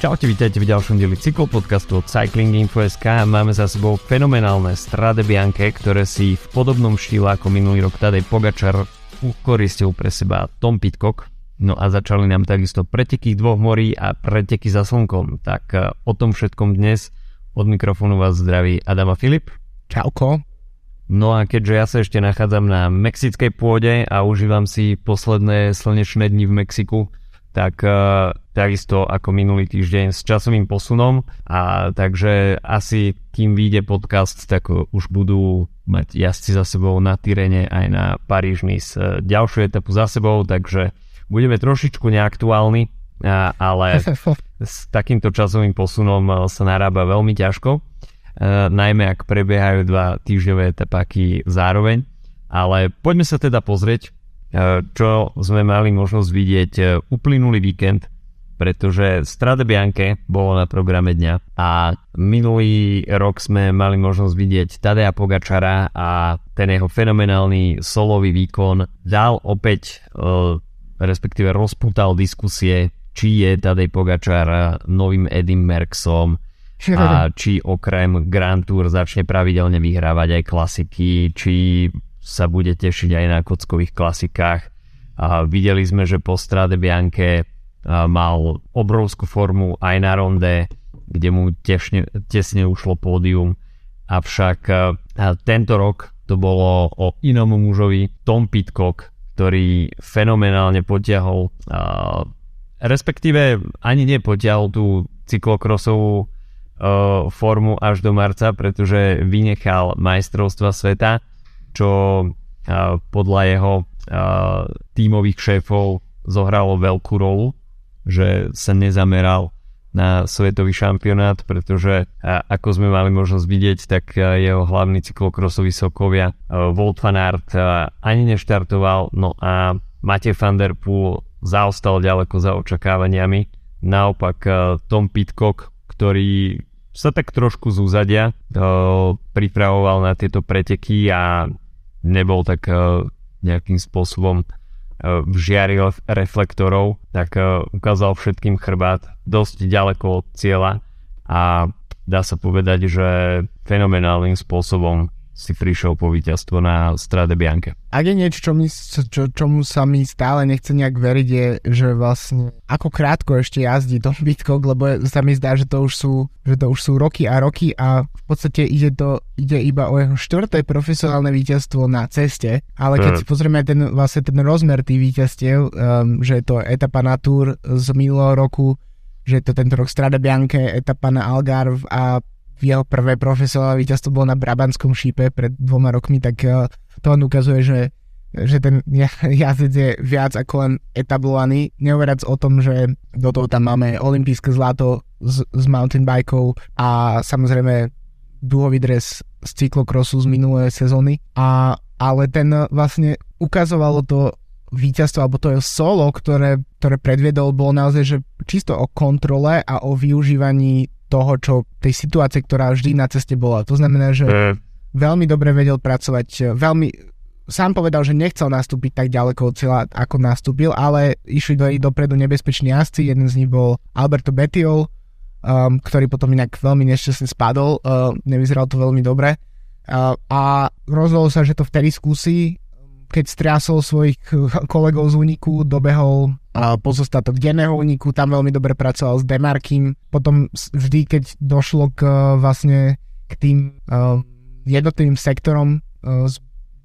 Čaute, vítajte v ďalšom dieli cyklopodcastu od Cycling Info.sk. Máme za sebou fenomenálne Strade Bianche, ktoré si v podobnom štýle ako minulý rok Tadej Pogačar ukoristil pre seba Tom Pitcock. No a začali nám takisto preteky dvoch morí a preteky za slnkom. Tak e, o tom všetkom dnes od mikrofónu vás zdraví Adama Filip. Čauko. No a keďže ja sa ešte nachádzam na mexickej pôde a užívam si posledné slnečné dni v Mexiku, tak uh, takisto ako minulý týždeň s časovým posunom a takže asi kým vyjde podcast, tak už budú mať jazdci za sebou na Tyrene aj na Paríž s uh, ďalšiu etapu za sebou, takže budeme trošičku neaktuálni, uh, ale s takýmto časovým posunom sa narába veľmi ťažko, uh, najmä ak prebiehajú dva týždňové etapáky zároveň. Ale poďme sa teda pozrieť, E, čo sme mali možnosť vidieť e, uplynulý víkend, pretože Strade Bianche bolo na programe dňa a minulý rok sme mali možnosť vidieť Tadea Pogačara a ten jeho fenomenálny solový výkon dal opäť, e, respektíve rozputal diskusie, či je Tadej Pogačar novým Edim Merksom a či okrem Grand Tour začne pravidelne vyhrávať aj klasiky, či sa bude tešiť aj na kockových klasikách. A videli sme, že po Strade Bianche mal obrovskú formu aj na ronde, kde mu tesne, tesne ušlo pódium. Avšak tento rok to bolo o inom mužovi, Tom Pitcock, ktorý fenomenálne potiahol, respektíve ani nepotiahol tú cyklokrosovú formu až do marca, pretože vynechal majstrovstva sveta čo podľa jeho tímových šéfov zohralo veľkú rolu, že sa nezameral na svetový šampionát, pretože ako sme mali možnosť vidieť, tak jeho hlavný cyklokrosový sokovia Wout van Aert ani neštartoval, no a Matej van der Poel zaostal ďaleko za očakávaniami. Naopak Tom Pitcock, ktorý sa tak trošku z úzadia pripravoval na tieto preteky a nebol tak uh, nejakým spôsobom uh, v žiari reflektorov, tak uh, ukázal všetkým chrbát dosť ďaleko od cieľa a dá sa povedať, že fenomenálnym spôsobom si prišiel po víťazstvo na Strade Bianche. Ak je niečo, čo mi, čo, čomu sa mi stále nechce nejak veriť, je, že vlastne ako krátko ešte jazdí Tom Pitcock, lebo sa mi zdá, že to už sú, že to už sú roky a roky a v podstate ide to ide iba o jeho štvrté profesionálne víťazstvo na ceste, ale keď mm. si pozrieme ten, vlastne ten rozmer tých víťazstiev, um, že je to etapa na Tour z minulého roku, že je to tento rok Strada Bianche, etapa na Algarve a jeho prvé profesionálne víťazstvo bolo na Brabanskom šípe pred dvoma rokmi, tak eh, to on ukazuje, že, že ten jazdec je viac ako len etablovaný. Neuverac o tom, že do toho tam máme olympijské zlato z, z mountain bikeov a samozrejme dúhový dres z cyklokrosu z minulé sezóny. A, ale ten vlastne ukazovalo to víťazstvo alebo to je solo, ktoré, ktoré predviedol, bolo naozaj že čisto o kontrole a o využívaní toho, čo tej situácie, ktorá vždy na ceste bola. To znamená, že mm. veľmi dobre vedel pracovať, veľmi sám povedal, že nechcel nastúpiť tak ďaleko od cieľa, ako nastúpil, ale išli do dopredu nebezpeční jazdci, jeden z nich bol Alberto Bettiol, um, ktorý potom inak veľmi nešťastne spadol, uh, nevyzeral to veľmi dobre. Uh, a rozhodol sa, že to vtedy skúsi, keď striasol svojich kolegov z úniku, dobehol pozostatok denného úniku, tam veľmi dobre pracoval s Demarkim. Potom vždy, keď došlo k vlastne k tým jednotlivým sektorom s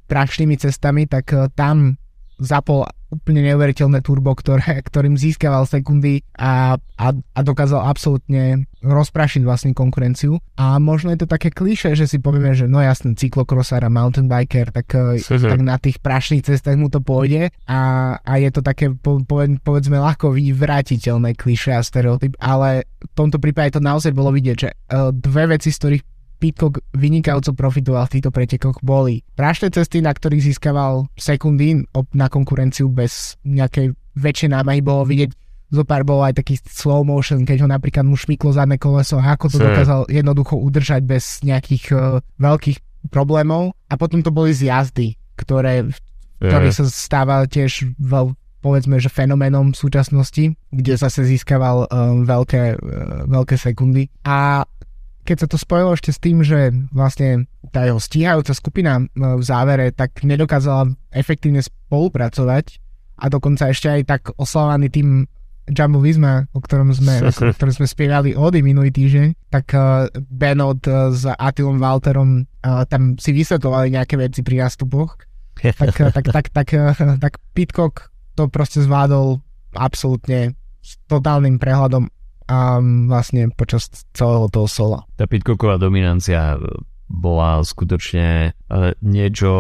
prašnými cestami, tak tam zapol úplne neuveriteľné turbo, ktoré, ktorým získaval sekundy a, a, a dokázal absolútne rozprašiť vlastne konkurenciu. A možno je to také kliše, že si povieme, že no jasný cyklokrosár a mountain biker, tak, mm tak na tých prašných cestách mu to pôjde a, a je to také po, po, povedzme ľahko vyvrátiteľné kliše a stereotyp, ale v tomto prípade to naozaj bolo vidieť, že uh, dve veci, z ktorých Pitcock vynikajúco profitoval v týchto pretekoch boli prašné cesty, na ktorých získaval sekundy na konkurenciu bez nejakej väčšej námahy. Bolo vidieť zo pár bolo aj taký slow motion, keď ho napríklad mu šmyklo zadné koleso, ako to dokázal jednoducho udržať bez nejakých uh, veľkých problémov. A potom to boli zjazdy, ktoré, ktoré sa stáva tiež veľ, povedzme, že fenoménom v súčasnosti, kde zase získaval um, veľké, uh, veľké sekundy. A keď sa to spojilo ešte s tým, že vlastne tá jeho stíhajúca skupina v závere tak nedokázala efektívne spolupracovať a dokonca ešte aj tak oslávaný tým Jumbo Visma, o ktorom sme, o ktorom sme spievali ody minulý týždeň, tak uh, Benot uh, s Attilom Walterom uh, tam si vysvetovali nejaké veci pri nástupoch. tak, uh, tak, tak, tak, uh, tak Pitcock to proste zvládol absolútne s totálnym prehľadom a vlastne počas celého toho sola. Tá Pitcocková dominancia bola skutočne niečo,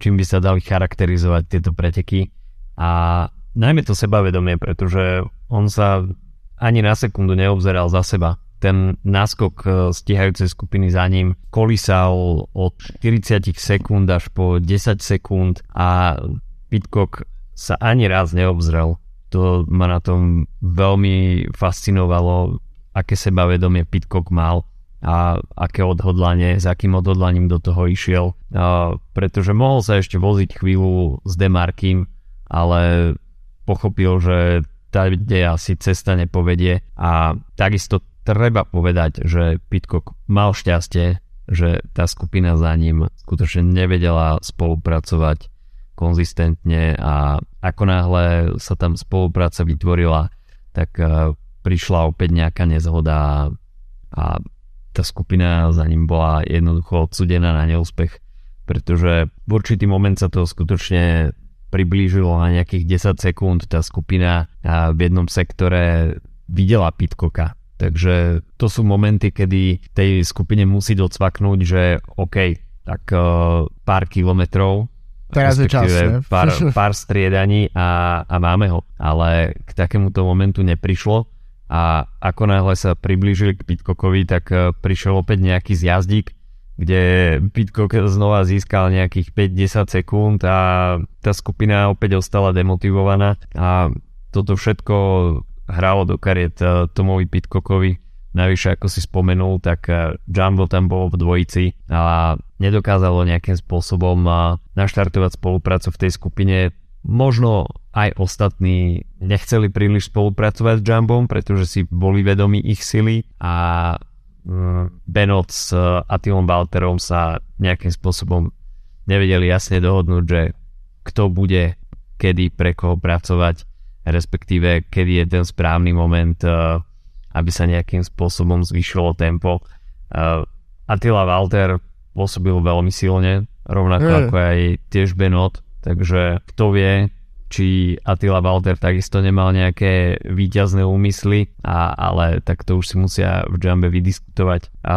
čím by sa dali charakterizovať tieto preteky a najmä to sebavedomie, pretože on sa ani na sekundu neobzeral za seba. Ten náskok e, stíhajúcej skupiny za ním kolísal od 40 sekúnd až po 10 sekúnd a Pitcock sa ani raz neobzrel. To ma na tom veľmi fascinovalo, aké sebavedomie Pitcock mal a aké odhodlanie, s akým odhodlaním do toho išiel. A pretože mohol sa ešte voziť chvíľu s Demarkým, ale pochopil, že kde asi cesta nepovedie a takisto treba povedať, že Pitcock mal šťastie, že tá skupina za ním skutočne nevedela spolupracovať konzistentne a ako náhle sa tam spolupráca vytvorila, tak e, prišla opäť nejaká nezhoda a tá skupina za ním bola jednoducho odsudená na neúspech, pretože v určitý moment sa to skutočne priblížilo na nejakých 10 sekúnd tá skupina v jednom sektore videla Pitkoka. Takže to sú momenty, kedy tej skupine musí docvaknúť, že OK, tak uh, pár kilometrov Teraz je čas, pár, pár striedaní a, a máme ho. Ale k takémuto momentu neprišlo a ako náhle sa priblížili k Pitkokovi, tak uh, prišiel opäť nejaký zjazdík kde Pitcock znova získal nejakých 5-10 sekúnd a tá skupina opäť ostala demotivovaná a toto všetko hralo do kariet eh, Tomovi Pitcockovi. Navyše, ako si spomenul, tak eh, Jumbo tam bol v dvojici a nedokázalo nejakým spôsobom eh, naštartovať spoluprácu v tej skupine. Možno aj ostatní nechceli príliš spolupracovať s Jumbom, pretože si boli vedomi ich sily a Mm, Benot s uh, Attilom Walterom sa nejakým spôsobom nevedeli jasne dohodnúť, že kto bude kedy pre koho pracovať, respektíve kedy je ten správny moment, aby sa nejakým spôsobom zvyšilo tempo. Uh, Attila Walter pôsobil veľmi silne, rovnako mm. ako aj tiež Benot, takže kto vie, či Attila Walter takisto nemal nejaké výťazné úmysly, a, ale tak to už si musia v Jumbe vydiskutovať a,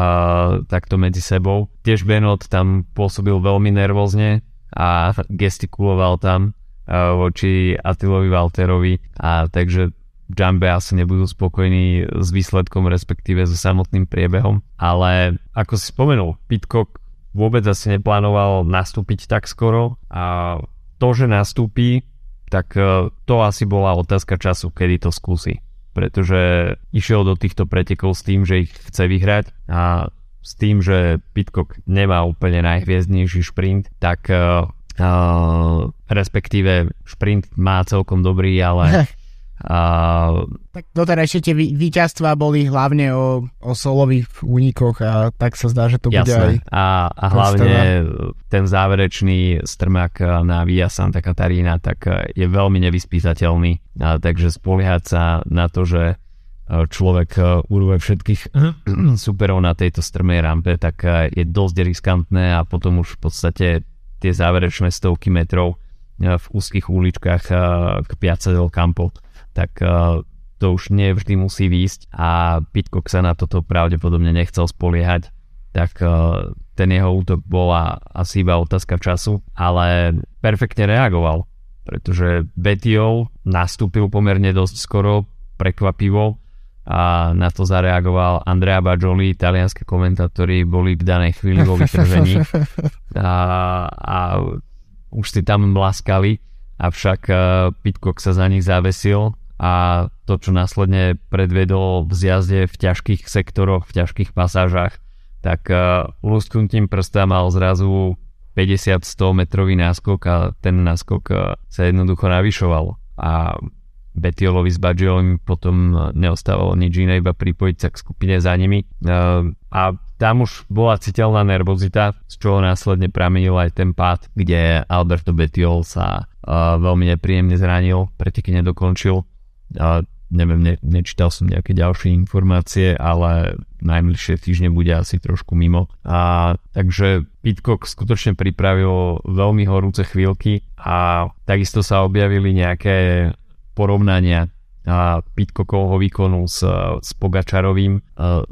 takto medzi sebou. Tiež Benot tam pôsobil veľmi nervózne a gestikuloval tam a, voči Attilovi Walterovi a takže Jumbe asi nebudú spokojní s výsledkom, respektíve so samotným priebehom. Ale ako si spomenul, Pitcock vôbec asi neplánoval nastúpiť tak skoro a to, že nastúpi, tak e, to asi bola otázka času, kedy to skúsi. Pretože išiel do týchto pretekov s tým, že ich chce vyhrať a s tým, že Pitcock nemá úplne najhviezdnejší šprint, tak uh, respektíve šprint má celkom dobrý, ale A... Tak doterajšie tie víťazstva boli hlavne o, o solových únikoch a tak sa zdá, že to Jasné. bude aj... A, a hlavne ten záverečný strmak na Via Santa Catarina tak je veľmi nevyspísateľný, a, takže spoliehať sa na to, že človek urve všetkých superov na tejto strmej rampe, tak je dosť riskantné a potom už v podstate tie záverečné stovky metrov v úzkých uličkách k Piazza del Campo tak uh, to už nie vždy musí výjsť a Pitcock sa na toto pravdepodobne nechcel spoliehať, tak uh, ten jeho útok bola asi iba otázka času, ale perfektne reagoval, pretože Betio nastúpil pomerne dosť skoro, prekvapivo a na to zareagoval Andrea Bajoli, italianské komentátori boli v danej chvíli vo vytržení. A, a už si tam mlaskali, avšak uh, Pitcock sa za nich zavesil a to, čo následne predvedol v zjazde v ťažkých sektoroch, v ťažkých pasážach, tak uh, lusknutím prsta mal zrazu 50-100 metrový náskok a ten náskok uh, sa jednoducho navyšoval. a Betiolovi s Badžiovom potom neostávalo nič iné, iba pripojiť sa k skupine za nimi. A tam už bola citeľná nervozita, z čoho následne pramenil aj ten pád, kde Alberto Betiol sa veľmi nepríjemne zranil, preteky nedokončil. Neviem, ne, nečítal som nejaké ďalšie informácie, ale najbližšie týždne bude asi trošku mimo. A, takže Pitcock skutočne pripravil veľmi horúce chvíľky a takisto sa objavili nejaké porovnania a Pitcockovho výkonu s, s Pogačarovým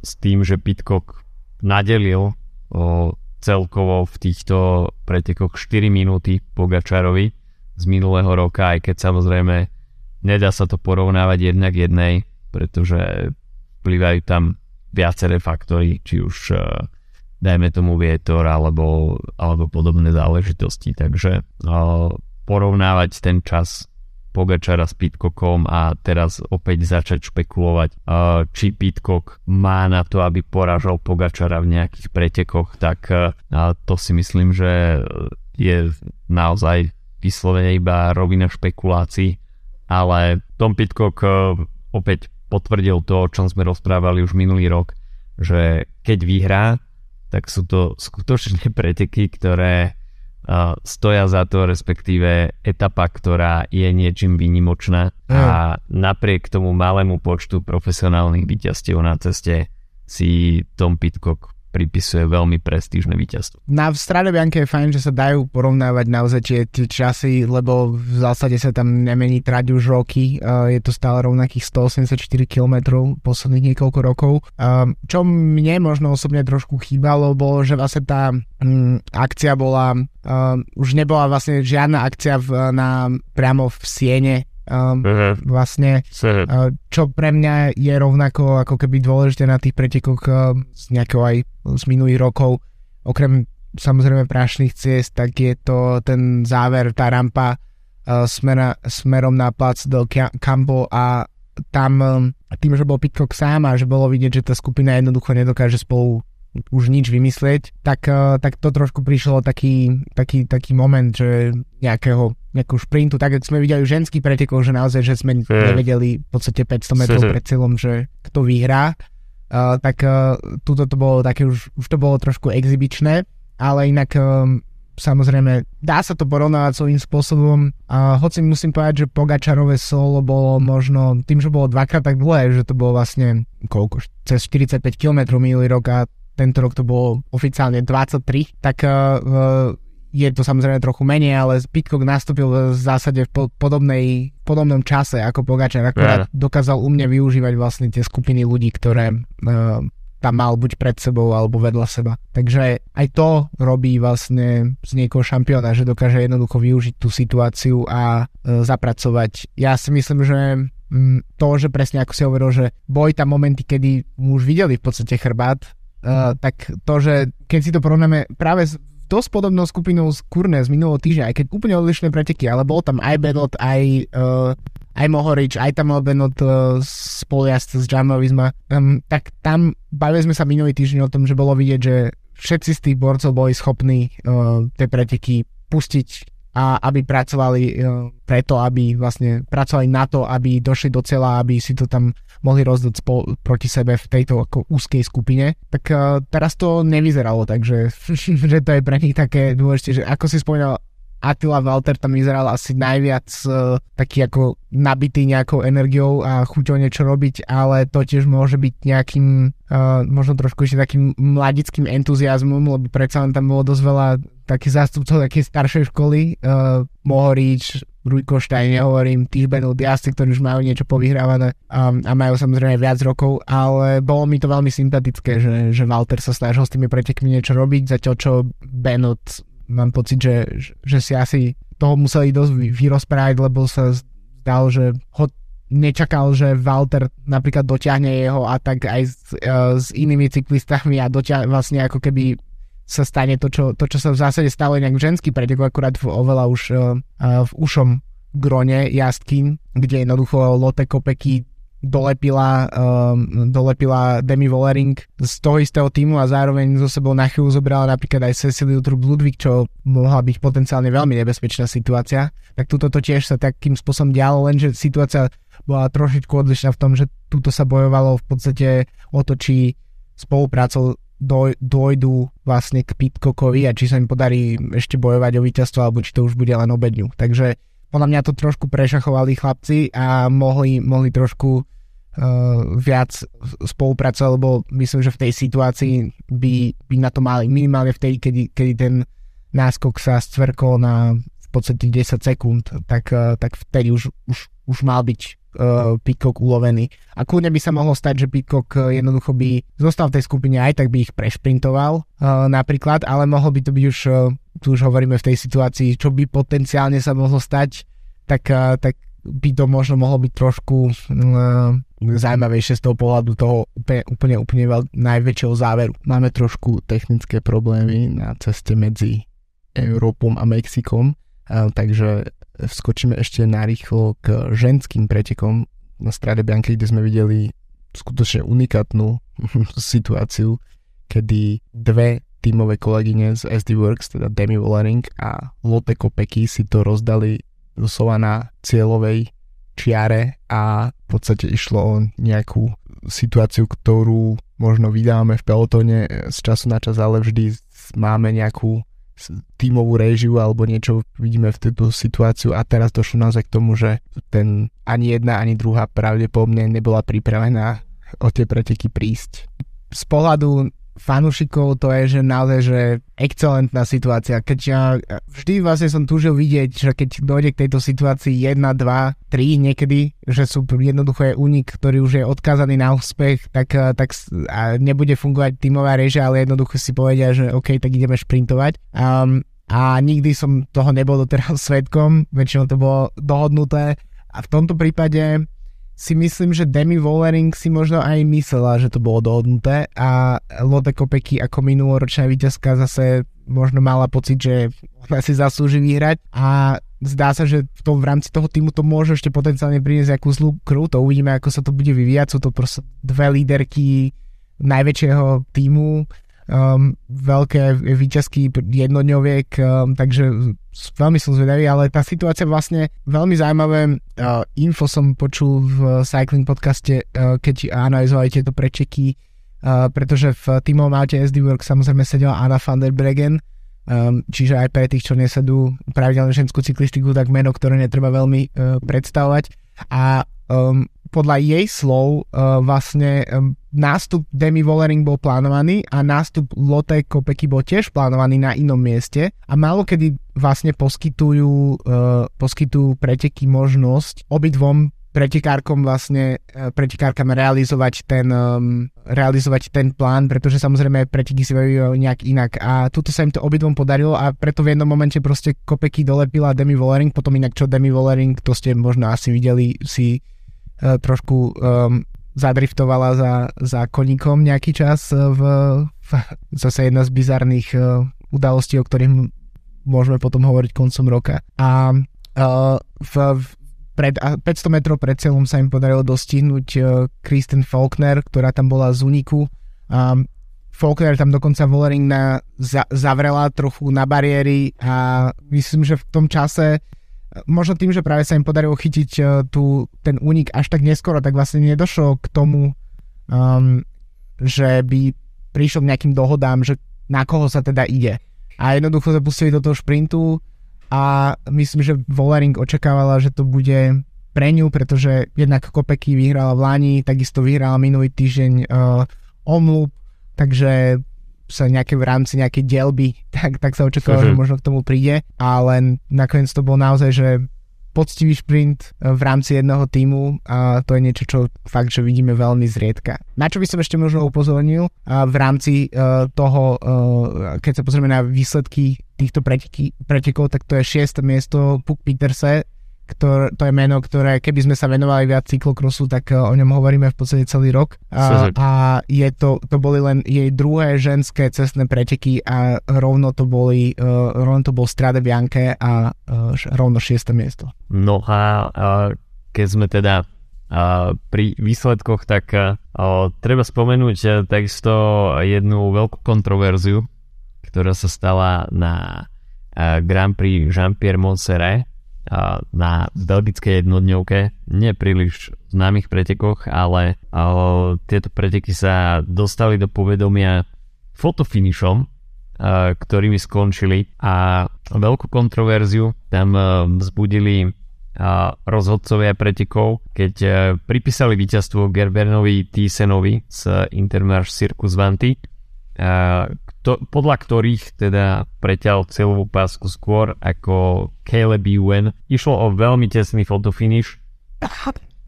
s tým, že Pitcock nadelil o, celkovo v týchto pretekoch 4 minúty Pogačarovi z minulého roka, aj keď samozrejme nedá sa to porovnávať jednak jednej, pretože vplyvajú tam viaceré faktory, či už dajme tomu vietor alebo, alebo podobné záležitosti, takže porovnávať ten čas Pogačara s Pitcockom a teraz opäť začať špekulovať, či Pitcock má na to, aby poražal Pogačara v nejakých pretekoch, tak to si myslím, že je naozaj vyslovene iba rovina špekulácií, ale Tom Pitcock opäť potvrdil to, o čom sme rozprávali už minulý rok, že keď vyhrá, tak sú to skutočne preteky, ktoré stoja za to, respektíve etapa, ktorá je niečím výnimočná. A napriek tomu malému počtu profesionálnych víťazstiev na ceste si Tom Pitcock pripisuje veľmi prestížne víťazstvo. Na strane Bianke je fajn, že sa dajú porovnávať naozaj tie, tie časy, lebo v zásade sa tam nemení trať už roky. Uh, je to stále rovnakých 184 km posledných niekoľko rokov. Uh, čo mne možno osobne trošku chýbalo, bolo, že vlastne tá um, akcia bola, uh, už nebola vlastne žiadna akcia v, na, priamo v Siene, Um, uh-huh. Vlastne, uh, čo pre mňa je rovnako ako keby dôležité na tých pretekoch uh, z nejakého aj z minulých rokov, okrem samozrejme prášnych ciest, tak je to ten záver, tá rampa uh, smera, smerom na plac del Campo a tam um, tým, že bol Pitcock sám a že bolo vidieť, že tá skupina jednoducho nedokáže spolu už nič vymyslieť, tak, uh, tak to trošku prišlo taký, taký, taký moment, že nejakého, nejakú šprintu, tak sme videli ženský pretekov, že naozaj, že sme yeah. nevedeli v podstate 500 metrov pred cieľom, že kto vyhrá, uh, tak uh, tuto to bolo také, už, už to bolo trošku exibičné, ale inak um, samozrejme dá sa to porovnávať svojím spôsobom. A hoci musím povedať, že Pogačarové solo bolo možno tým, že bolo dvakrát tak dlhé, že to bolo vlastne koľko, cez 45 km minulý rok a tento rok to bolo oficiálne 23, tak uh, je to samozrejme trochu menej, ale Pitcock nastúpil v zásade v podobnej, podobnom čase ako Pogačar, akorát yeah. dokázal u mne využívať vlastne tie skupiny ľudí, ktoré uh, tam mal buď pred sebou alebo vedľa seba. Takže aj to robí vlastne z niekoho šampióna, že dokáže jednoducho využiť tú situáciu a uh, zapracovať. Ja si myslím, že mm, to, že presne ako si hovoril, že boj tam momenty, kedy už videli v podstate chrbát, Uh, tak to, že keď si to porovnáme práve s dosť podobnou skupinou z Kurne z minulého týždňa, aj keď úplne odlišné preteky, ale bol tam aj Benot, aj, uh, aj Mohorič, aj tam mal Benot uh, spoliast z Jamovizma, um, tak tam bavili sme sa minulý týždeň o tom, že bolo vidieť, že všetci z tých borcov boli schopní uh, tie preteky pustiť a aby pracovali e, preto, aby vlastne pracovali na to, aby došli do cieľa, aby si to tam mohli rozdať spol- proti sebe v tejto ako úzkej skupine. Tak uh, teraz to nevyzeralo, takže že to je pre nich také dôležité, že ako si spomínal, Attila Walter tam vyzeral asi najviac uh, taký ako nabitý nejakou energiou a chuťou niečo robiť, ale to tiež môže byť nejakým uh, možno trošku ešte takým mladickým entuziasmom, lebo predsa len tam bolo dosť veľa takých zástupcov takej staršej školy, uh, Mohorič, Rujkoštajn, nehovorím, Týžbenul, Diasty, ktorí už majú niečo povyhrávané um, a majú samozrejme viac rokov, ale bolo mi to veľmi sympatické, že, že Walter sa snažil s tými pretekmi niečo robiť, zatiaľ čo Benot mám pocit, že, že si asi toho museli dosť vyrozprávať, lebo sa zdal, že ho nečakal, že Walter napríklad dotiahne jeho a tak aj s, uh, s inými cyklistami a dotia- vlastne ako keby sa stane to čo, to, čo sa v zásade stalo nejak v ženský pretek, akurát v oveľa už uh, v ušom grone jazdky, kde jednoducho Lotte Kopecky dolepila, um, dolepila Demi Vollering z toho istého týmu a zároveň zo sebou na chvíľu zobrala napríklad aj Ceciliu Trup Ludwig, čo mohla byť potenciálne veľmi nebezpečná situácia. Tak túto to tiež sa takým spôsobom dialo, lenže situácia bola trošičku odlišná v tom, že túto sa bojovalo v podstate o to, či spoluprácou doj, dojdu vlastne k Pitcockovi a či sa im podarí ešte bojovať o víťazstvo, alebo či to už bude len obedňu. Takže podľa mňa to trošku prešachovali chlapci a mohli, mohli trošku uh, viac spolupracovať, lebo myslím, že v tej situácii by, by na to mali minimálne vtedy, kedy, kedy ten náskok sa stvrkol na v podstate 10 sekúnd, tak, uh, tak vtedy už, už, už mal byť uh, Pitcock ulovený. A kľudne by sa mohlo stať, že Pitcock uh, jednoducho by zostal v tej skupine aj tak by ich prešprintoval uh, napríklad, ale mohlo by to byť už uh, tu už hovoríme v tej situácii, čo by potenciálne sa mohlo stať, tak, tak by to možno mohlo byť trošku uh, zaujímavejšie z toho pohľadu toho úplne, úplne, úplne najväčšieho záveru. Máme trošku technické problémy na ceste medzi Európom a Mexikom, uh, takže skočíme ešte narýchlo k ženským pretekom na strade Bianky, kde sme videli skutočne unikátnu situáciu, kedy dve tímové kolegyne z SD Works, teda Demi Wallering a Lotte Kopecky si to rozdali doslova na cieľovej čiare a v podstate išlo o nejakú situáciu, ktorú možno vydávame v pelotone z času na čas, ale vždy máme nejakú tímovú réžiu alebo niečo vidíme v tejto situáciu a teraz došlo naozaj k tomu, že ten ani jedna, ani druhá pravdepodobne nebola pripravená o tie preteky prísť. Z pohľadu fanúšikov to je, že naozaj, že excelentná situácia. Keď ja vždy vlastne som túžil vidieť, že keď dojde k tejto situácii 1, 2, 3 niekedy, že sú jednoducho je únik, ktorý už je odkázaný na úspech, tak, eh, tak a nebude fungovať tímová režia, ale jednoducho si povedia, že OK, tak ideme šprintovať. Um, a nikdy som toho nebol doteraz svetkom, väčšinou to bolo dohodnuté. A v tomto prípade si myslím, že Demi Vollering si možno aj myslela, že to bolo dohodnuté a Lotte Kopecky ako minuloročná víťazka zase možno mala pocit, že ona si zaslúži vyhrať a zdá sa, že v, tom, v rámci toho týmu to môže ešte potenciálne priniesť nejakú zlú krv, to uvidíme, ako sa to bude vyvíjať, sú to proste dve líderky najväčšieho týmu um, veľké výťazky jednodňoviek, um, takže veľmi som zvedavý, ale tá situácia vlastne veľmi zaujímavé uh, info som počul v Cycling podcaste, uh, keď analyzovali tieto prečeky, uh, pretože v týmovom aute SD Work samozrejme sedela Anna van der Bregen, um, čiže aj pre tých, čo nesedú pravidelne ženskú cyklistiku, tak meno, ktoré netreba veľmi uh, predstavovať. A um, podľa jej slov uh, vlastne um, nástup Demi Vollering bol plánovaný a nástup Lotte Kopecky bol tiež plánovaný na inom mieste a málo kedy vlastne poskytujú, uh, poskytujú preteky možnosť obidvom pretekárkom vlastne uh, pretekárkam realizovať ten, um, realizovať ten plán, pretože samozrejme preteky si vejú nejak inak. A tuto sa im to obidvom podarilo a preto v jednom momente proste Kopecky dolepila Demi Vollering, potom inak čo Demi Vollering, to ste možno asi videli, si E, trošku um, zadriftovala za, za koníkom nejaký čas v, v zase jedna z bizarných uh, udalostí, o ktorých môžeme potom hovoriť koncom roka. A uh, v, v pred, 500 metrov pred cieľom sa im podarilo dostihnúť Kristen Faulkner, ktorá tam bola z úniku. Um, Faulkner tam dokonca Vollering na, za, zavrela trochu na bariéry a myslím, že v tom čase možno tým, že práve sa im podarilo chytiť uh, tu, ten únik až tak neskoro, tak vlastne nedošlo k tomu, um, že by prišiel k nejakým dohodám, že na koho sa teda ide. A jednoducho sa pustili do toho šprintu a myslím, že Vollering očakávala, že to bude pre ňu, pretože jednak Kopeky vyhrala v Lani, takisto vyhrala minulý týždeň uh, Omloop, takže sa nejaké v rámci nejakej dielby, tak, tak sa očakávalo, že mhm. možno k tomu príde, ale nakoniec to bol naozaj, že poctivý šprint eh, v rámci jedného týmu a to je niečo, čo fakt, že vidíme veľmi zriedka. Na čo by som ešte možno upozornil a v rámci uh, toho, uh, keď sa pozrieme na výsledky týchto pretekov, tak to je 6. miesto Puk Peterse, ktor, to je meno, ktoré keby sme sa venovali viac cyklokrosu, tak uh, o ňom hovoríme v podstate celý rok. A, a je to, to boli len jej druhé ženské cestné preteky a rovno to boli, uh, rovno to bol Strade Bianche a uh, rovno šieste miesto. No a uh, keď sme teda pri výsledkoch, tak treba spomenúť takisto jednu veľkú kontroverziu, ktorá sa stala na Grand Prix Jean-Pierre Montserrat na belgickej jednodňovke, nie príliš známych pretekoch, ale tieto preteky sa dostali do povedomia fotofinišom, ktorými skončili. A veľkú kontroverziu tam vzbudili rozhodcovia pretekov, keď pripísali víťazstvo Gerbernovi Thysenovi z Intermarche Circus Vanty, podľa ktorých teda preťal celovú pásku skôr ako Caleb Ewan. Išlo o veľmi tesný fotofinish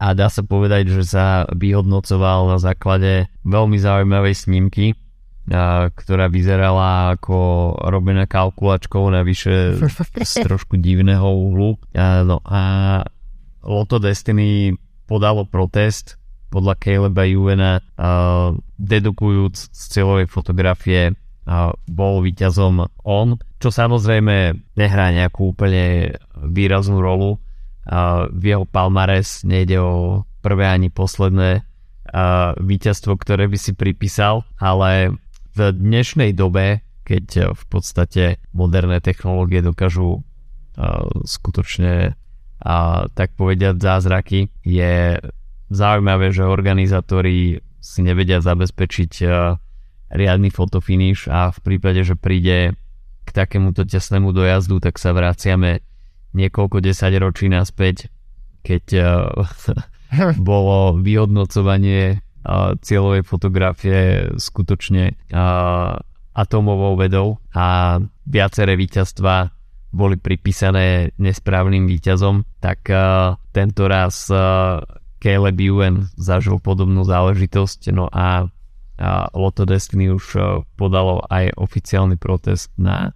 a dá sa povedať, že sa vyhodnocoval na základe veľmi zaujímavej snímky, ktorá vyzerala ako robená kalkulačkou navyše z trošku divného uhlu. No a Lotto Destiny podalo protest podľa Caleba Juvena uh, dedukujúc z celovej fotografie uh, bol víťazom on, čo samozrejme nehrá nejakú úplne výraznú rolu. Uh, v jeho palmares nejde o prvé ani posledné uh, víťazstvo, ktoré by si pripísal, ale v dnešnej dobe, keď v podstate moderné technológie dokážu uh, skutočne uh, tak povediať zázraky, je zaujímavé, že organizátori si nevedia zabezpečiť uh, riadny fotofinish a v prípade, že príde k takémuto tesnému dojazdu, tak sa vraciame niekoľko desať ročí naspäť, keď uh, bolo vyhodnocovanie cieľovej fotografie skutočne atomovou vedou a viaceré víťazstva boli pripísané nesprávnym víťazom, tak tento raz Caleb Ewan zažil podobnú záležitosť, no a, a Lotto Destiny už podalo aj oficiálny protest na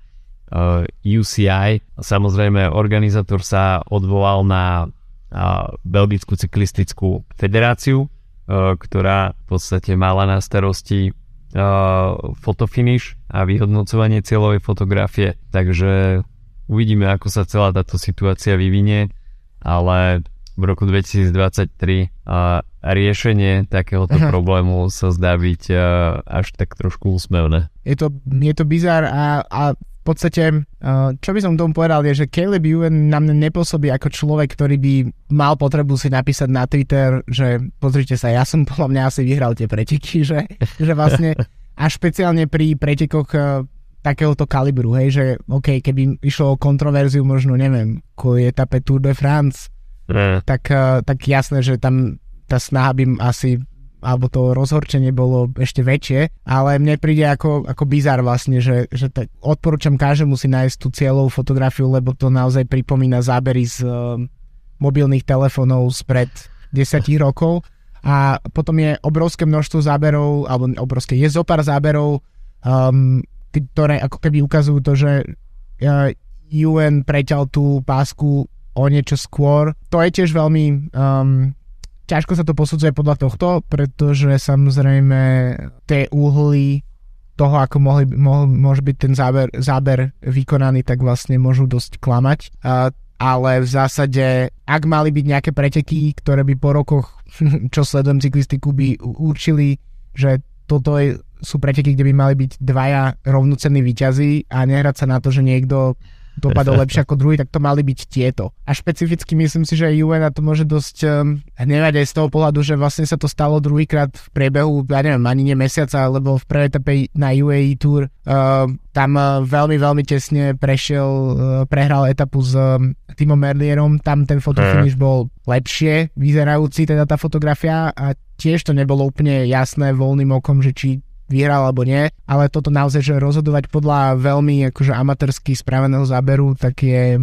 uh, UCI. Samozrejme, organizátor sa odvolal na uh, Belgickú cyklistickú federáciu, Eh, ktorá v podstate mala na starosti uh, fotofinish a vyhodnocovanie cieľovej fotografie. Takže uvidíme, ako sa celá táto situácia vyvinie, ale v roku 2023 uh, riešenie takéhoto Aha. problému sa zdá byť uh, až tak trošku úsmevné. Je to, je to bizár a, a podstate, uh, čo by som tomu povedal, je, že Caleb Ewan na mňa nepôsobí ako človek, ktorý by mal potrebu si napísať na Twitter, že pozrite sa, ja som podľa mňa asi vyhral tie preteky, že, že vlastne a špeciálne pri pretekoch uh, takéhoto kalibru, hej, že OK, keby išlo o kontroverziu možno, neviem, je etape Tour de France, mm. tak, uh, tak jasné, že tam tá snaha by asi alebo to rozhorčenie bolo ešte väčšie, ale mne príde ako, ako bizar vlastne, že, že t- odporúčam každému si nájsť tú cieľovú fotografiu, lebo to naozaj pripomína zábery z uh, mobilných telefónov spred 10 rokov a potom je obrovské množstvo záberov, alebo obrovské, je zo pár záberov, um, ktoré ako keby ukazujú to, že uh, UN preťal tú pásku o niečo skôr. To je tiež veľmi um, ťažko sa to posudzuje podľa tohto, pretože samozrejme tie úhly toho, ako mohli, mohol, môže byť ten záber, záber vykonaný, tak vlastne môžu dosť klamať. A, ale v zásade, ak mali byť nejaké preteky, ktoré by po rokoch, čo sledujem cyklistiku, by určili, že toto je, sú preteky, kde by mali byť dvaja rovnocenní výťazí a nehrať sa na to, že niekto dopadol lepšie ako druhý, tak to mali byť tieto. A špecificky myslím si, že UN to môže dosť um, hnevať aj z toho pohľadu, že vlastne sa to stalo druhýkrát v priebehu, ja neviem, ani nie mesiaca, lebo v prvej etape na UAE Tour uh, tam uh, veľmi, veľmi tesne prešiel, uh, prehral etapu s um, Timom Merlierom, tam ten fotofinish bol lepšie vyzerajúci, teda tá fotografia a tiež to nebolo úplne jasné voľným okom, že či vyhral alebo nie, ale toto naozaj, že rozhodovať podľa veľmi akože amatérsky spraveného záberu, tak je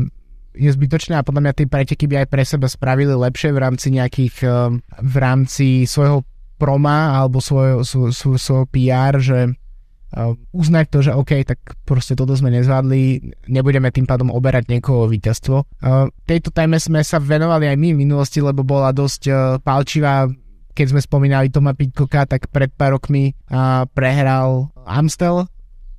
je zbytočné a podľa mňa tie preteky by aj pre seba spravili lepšie v rámci nejakých, eh, v rámci svojho proma alebo svojho, svoj, svoj, svoj PR, že uh, uznať to, že OK, tak proste toto sme nezvládli, nebudeme tým pádom oberať niekoho víťazstvo. Uh, tejto téme sme sa venovali aj my v minulosti, lebo bola dosť palčivá keď sme spomínali Toma Pitcocka, tak pred pár rokmi a, prehral Amstel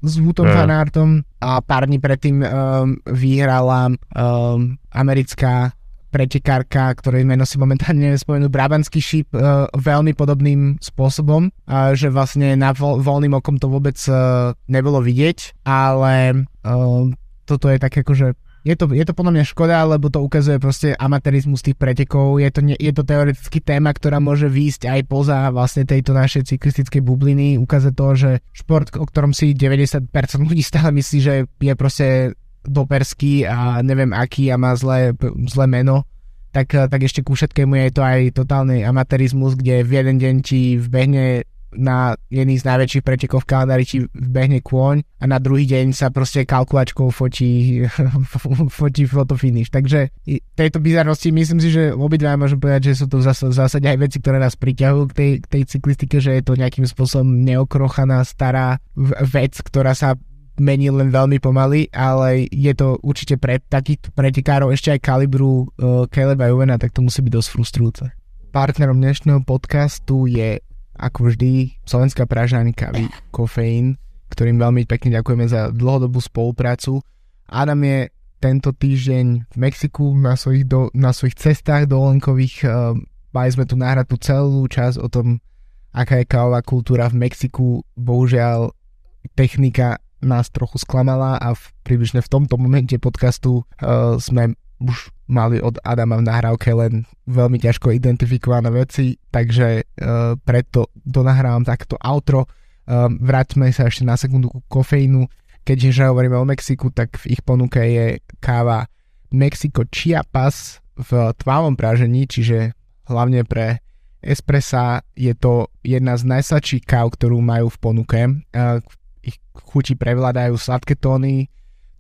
s Wootom yeah. Fanartom a pár dní predtým um, vyhrala um, americká pretekárka, ktorej meno si momentálne neviem spomenúť, Brabanský šíp uh, veľmi podobným spôsobom, uh, že vlastne na vo- voľným okom to vôbec uh, nebolo vidieť, ale uh, toto je tak akože je to, je to podľa mňa škoda, lebo to ukazuje proste amatérizmus tých pretekov. Je to, je to teoreticky téma, ktorá môže výjsť aj poza vlastne tejto našej cyklistickej bubliny. Ukazuje to, že šport, o ktorom si 90% ľudí stále myslí, že je proste doperský a neviem aký a má zlé, zlé meno, tak, tak ešte ku všetkému je to aj totálny amatérizmus, kde v jeden deň ti vbehne na jedný z najväčších pretekov v kalendári či vbehne kôň a na druhý deň sa proste kalkulačkou fotí, fotí fotofinish. Takže tejto bizarnosti myslím si, že obidva môžem povedať, že sú to v zásade aj veci, ktoré nás priťahujú k tej, k tej cyklistike, že je to nejakým spôsobom neokrochaná stará vec, ktorá sa mení len veľmi pomaly, ale je to určite pre takých pretekárov ešte aj kalibru uh, Caleba Juvena, tak to musí byť dosť frustrujúce. Partnerom dnešného podcastu je ako vždy, Slovenská pražáň kávy Kofeín, ktorým veľmi pekne ďakujeme za dlhodobú spoluprácu. Adam je tento týždeň v Mexiku na svojich, do, na svojich cestách dovolenkových. Uh, mali sme tu nahrať tú celú časť o tom, aká je kávová kultúra v Mexiku. Bohužiaľ, technika nás trochu sklamala a v, približne v tomto momente podcastu uh, sme už mali od Adama v nahrávke len veľmi ťažko identifikované veci, takže uh, preto donahrávam takto outro. Uh, vráťme sa ešte na sekundu ku kofeínu. Keďže hovoríme o Mexiku, tak v ich ponuke je káva Mexico Chiapas v tmavom pražení, čiže hlavne pre espressa je to jedna z najsladších káv, ktorú majú v ponuke. Uh, ich chuti prevládajú sladké tóny,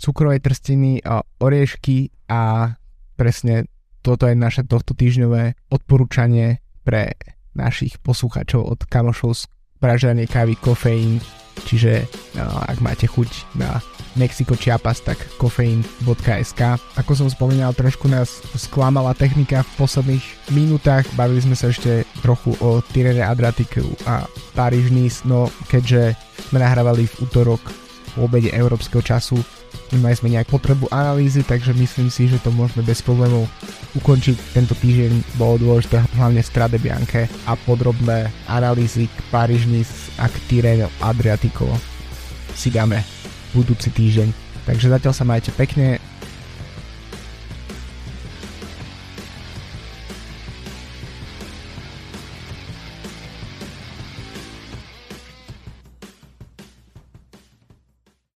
cukrové trstiny, oriešky a presne toto je naše tohto týždňové odporúčanie pre našich poslucháčov od kamošov z pražania kávy kofeín. Čiže no, ak máte chuť na Mexico Chiapas, tak kofeín.sk. Ako som spomínal, trošku nás sklamala technika v posledných minútach. Bavili sme sa ešte trochu o Tyrene Adriatiku a Paríž Nice, no keďže sme nahrávali v útorok v obede európskeho času, Nemali sme nejak potrebu analýzy, takže myslím si, že to môžeme bez problémov ukončiť. Tento týždeň bolo dôležité hlavne Strade Bianche a podrobné analýzy k Parížnis a k Tirreno Adriatico si dáme budúci týždeň. Takže zatiaľ sa majte pekne,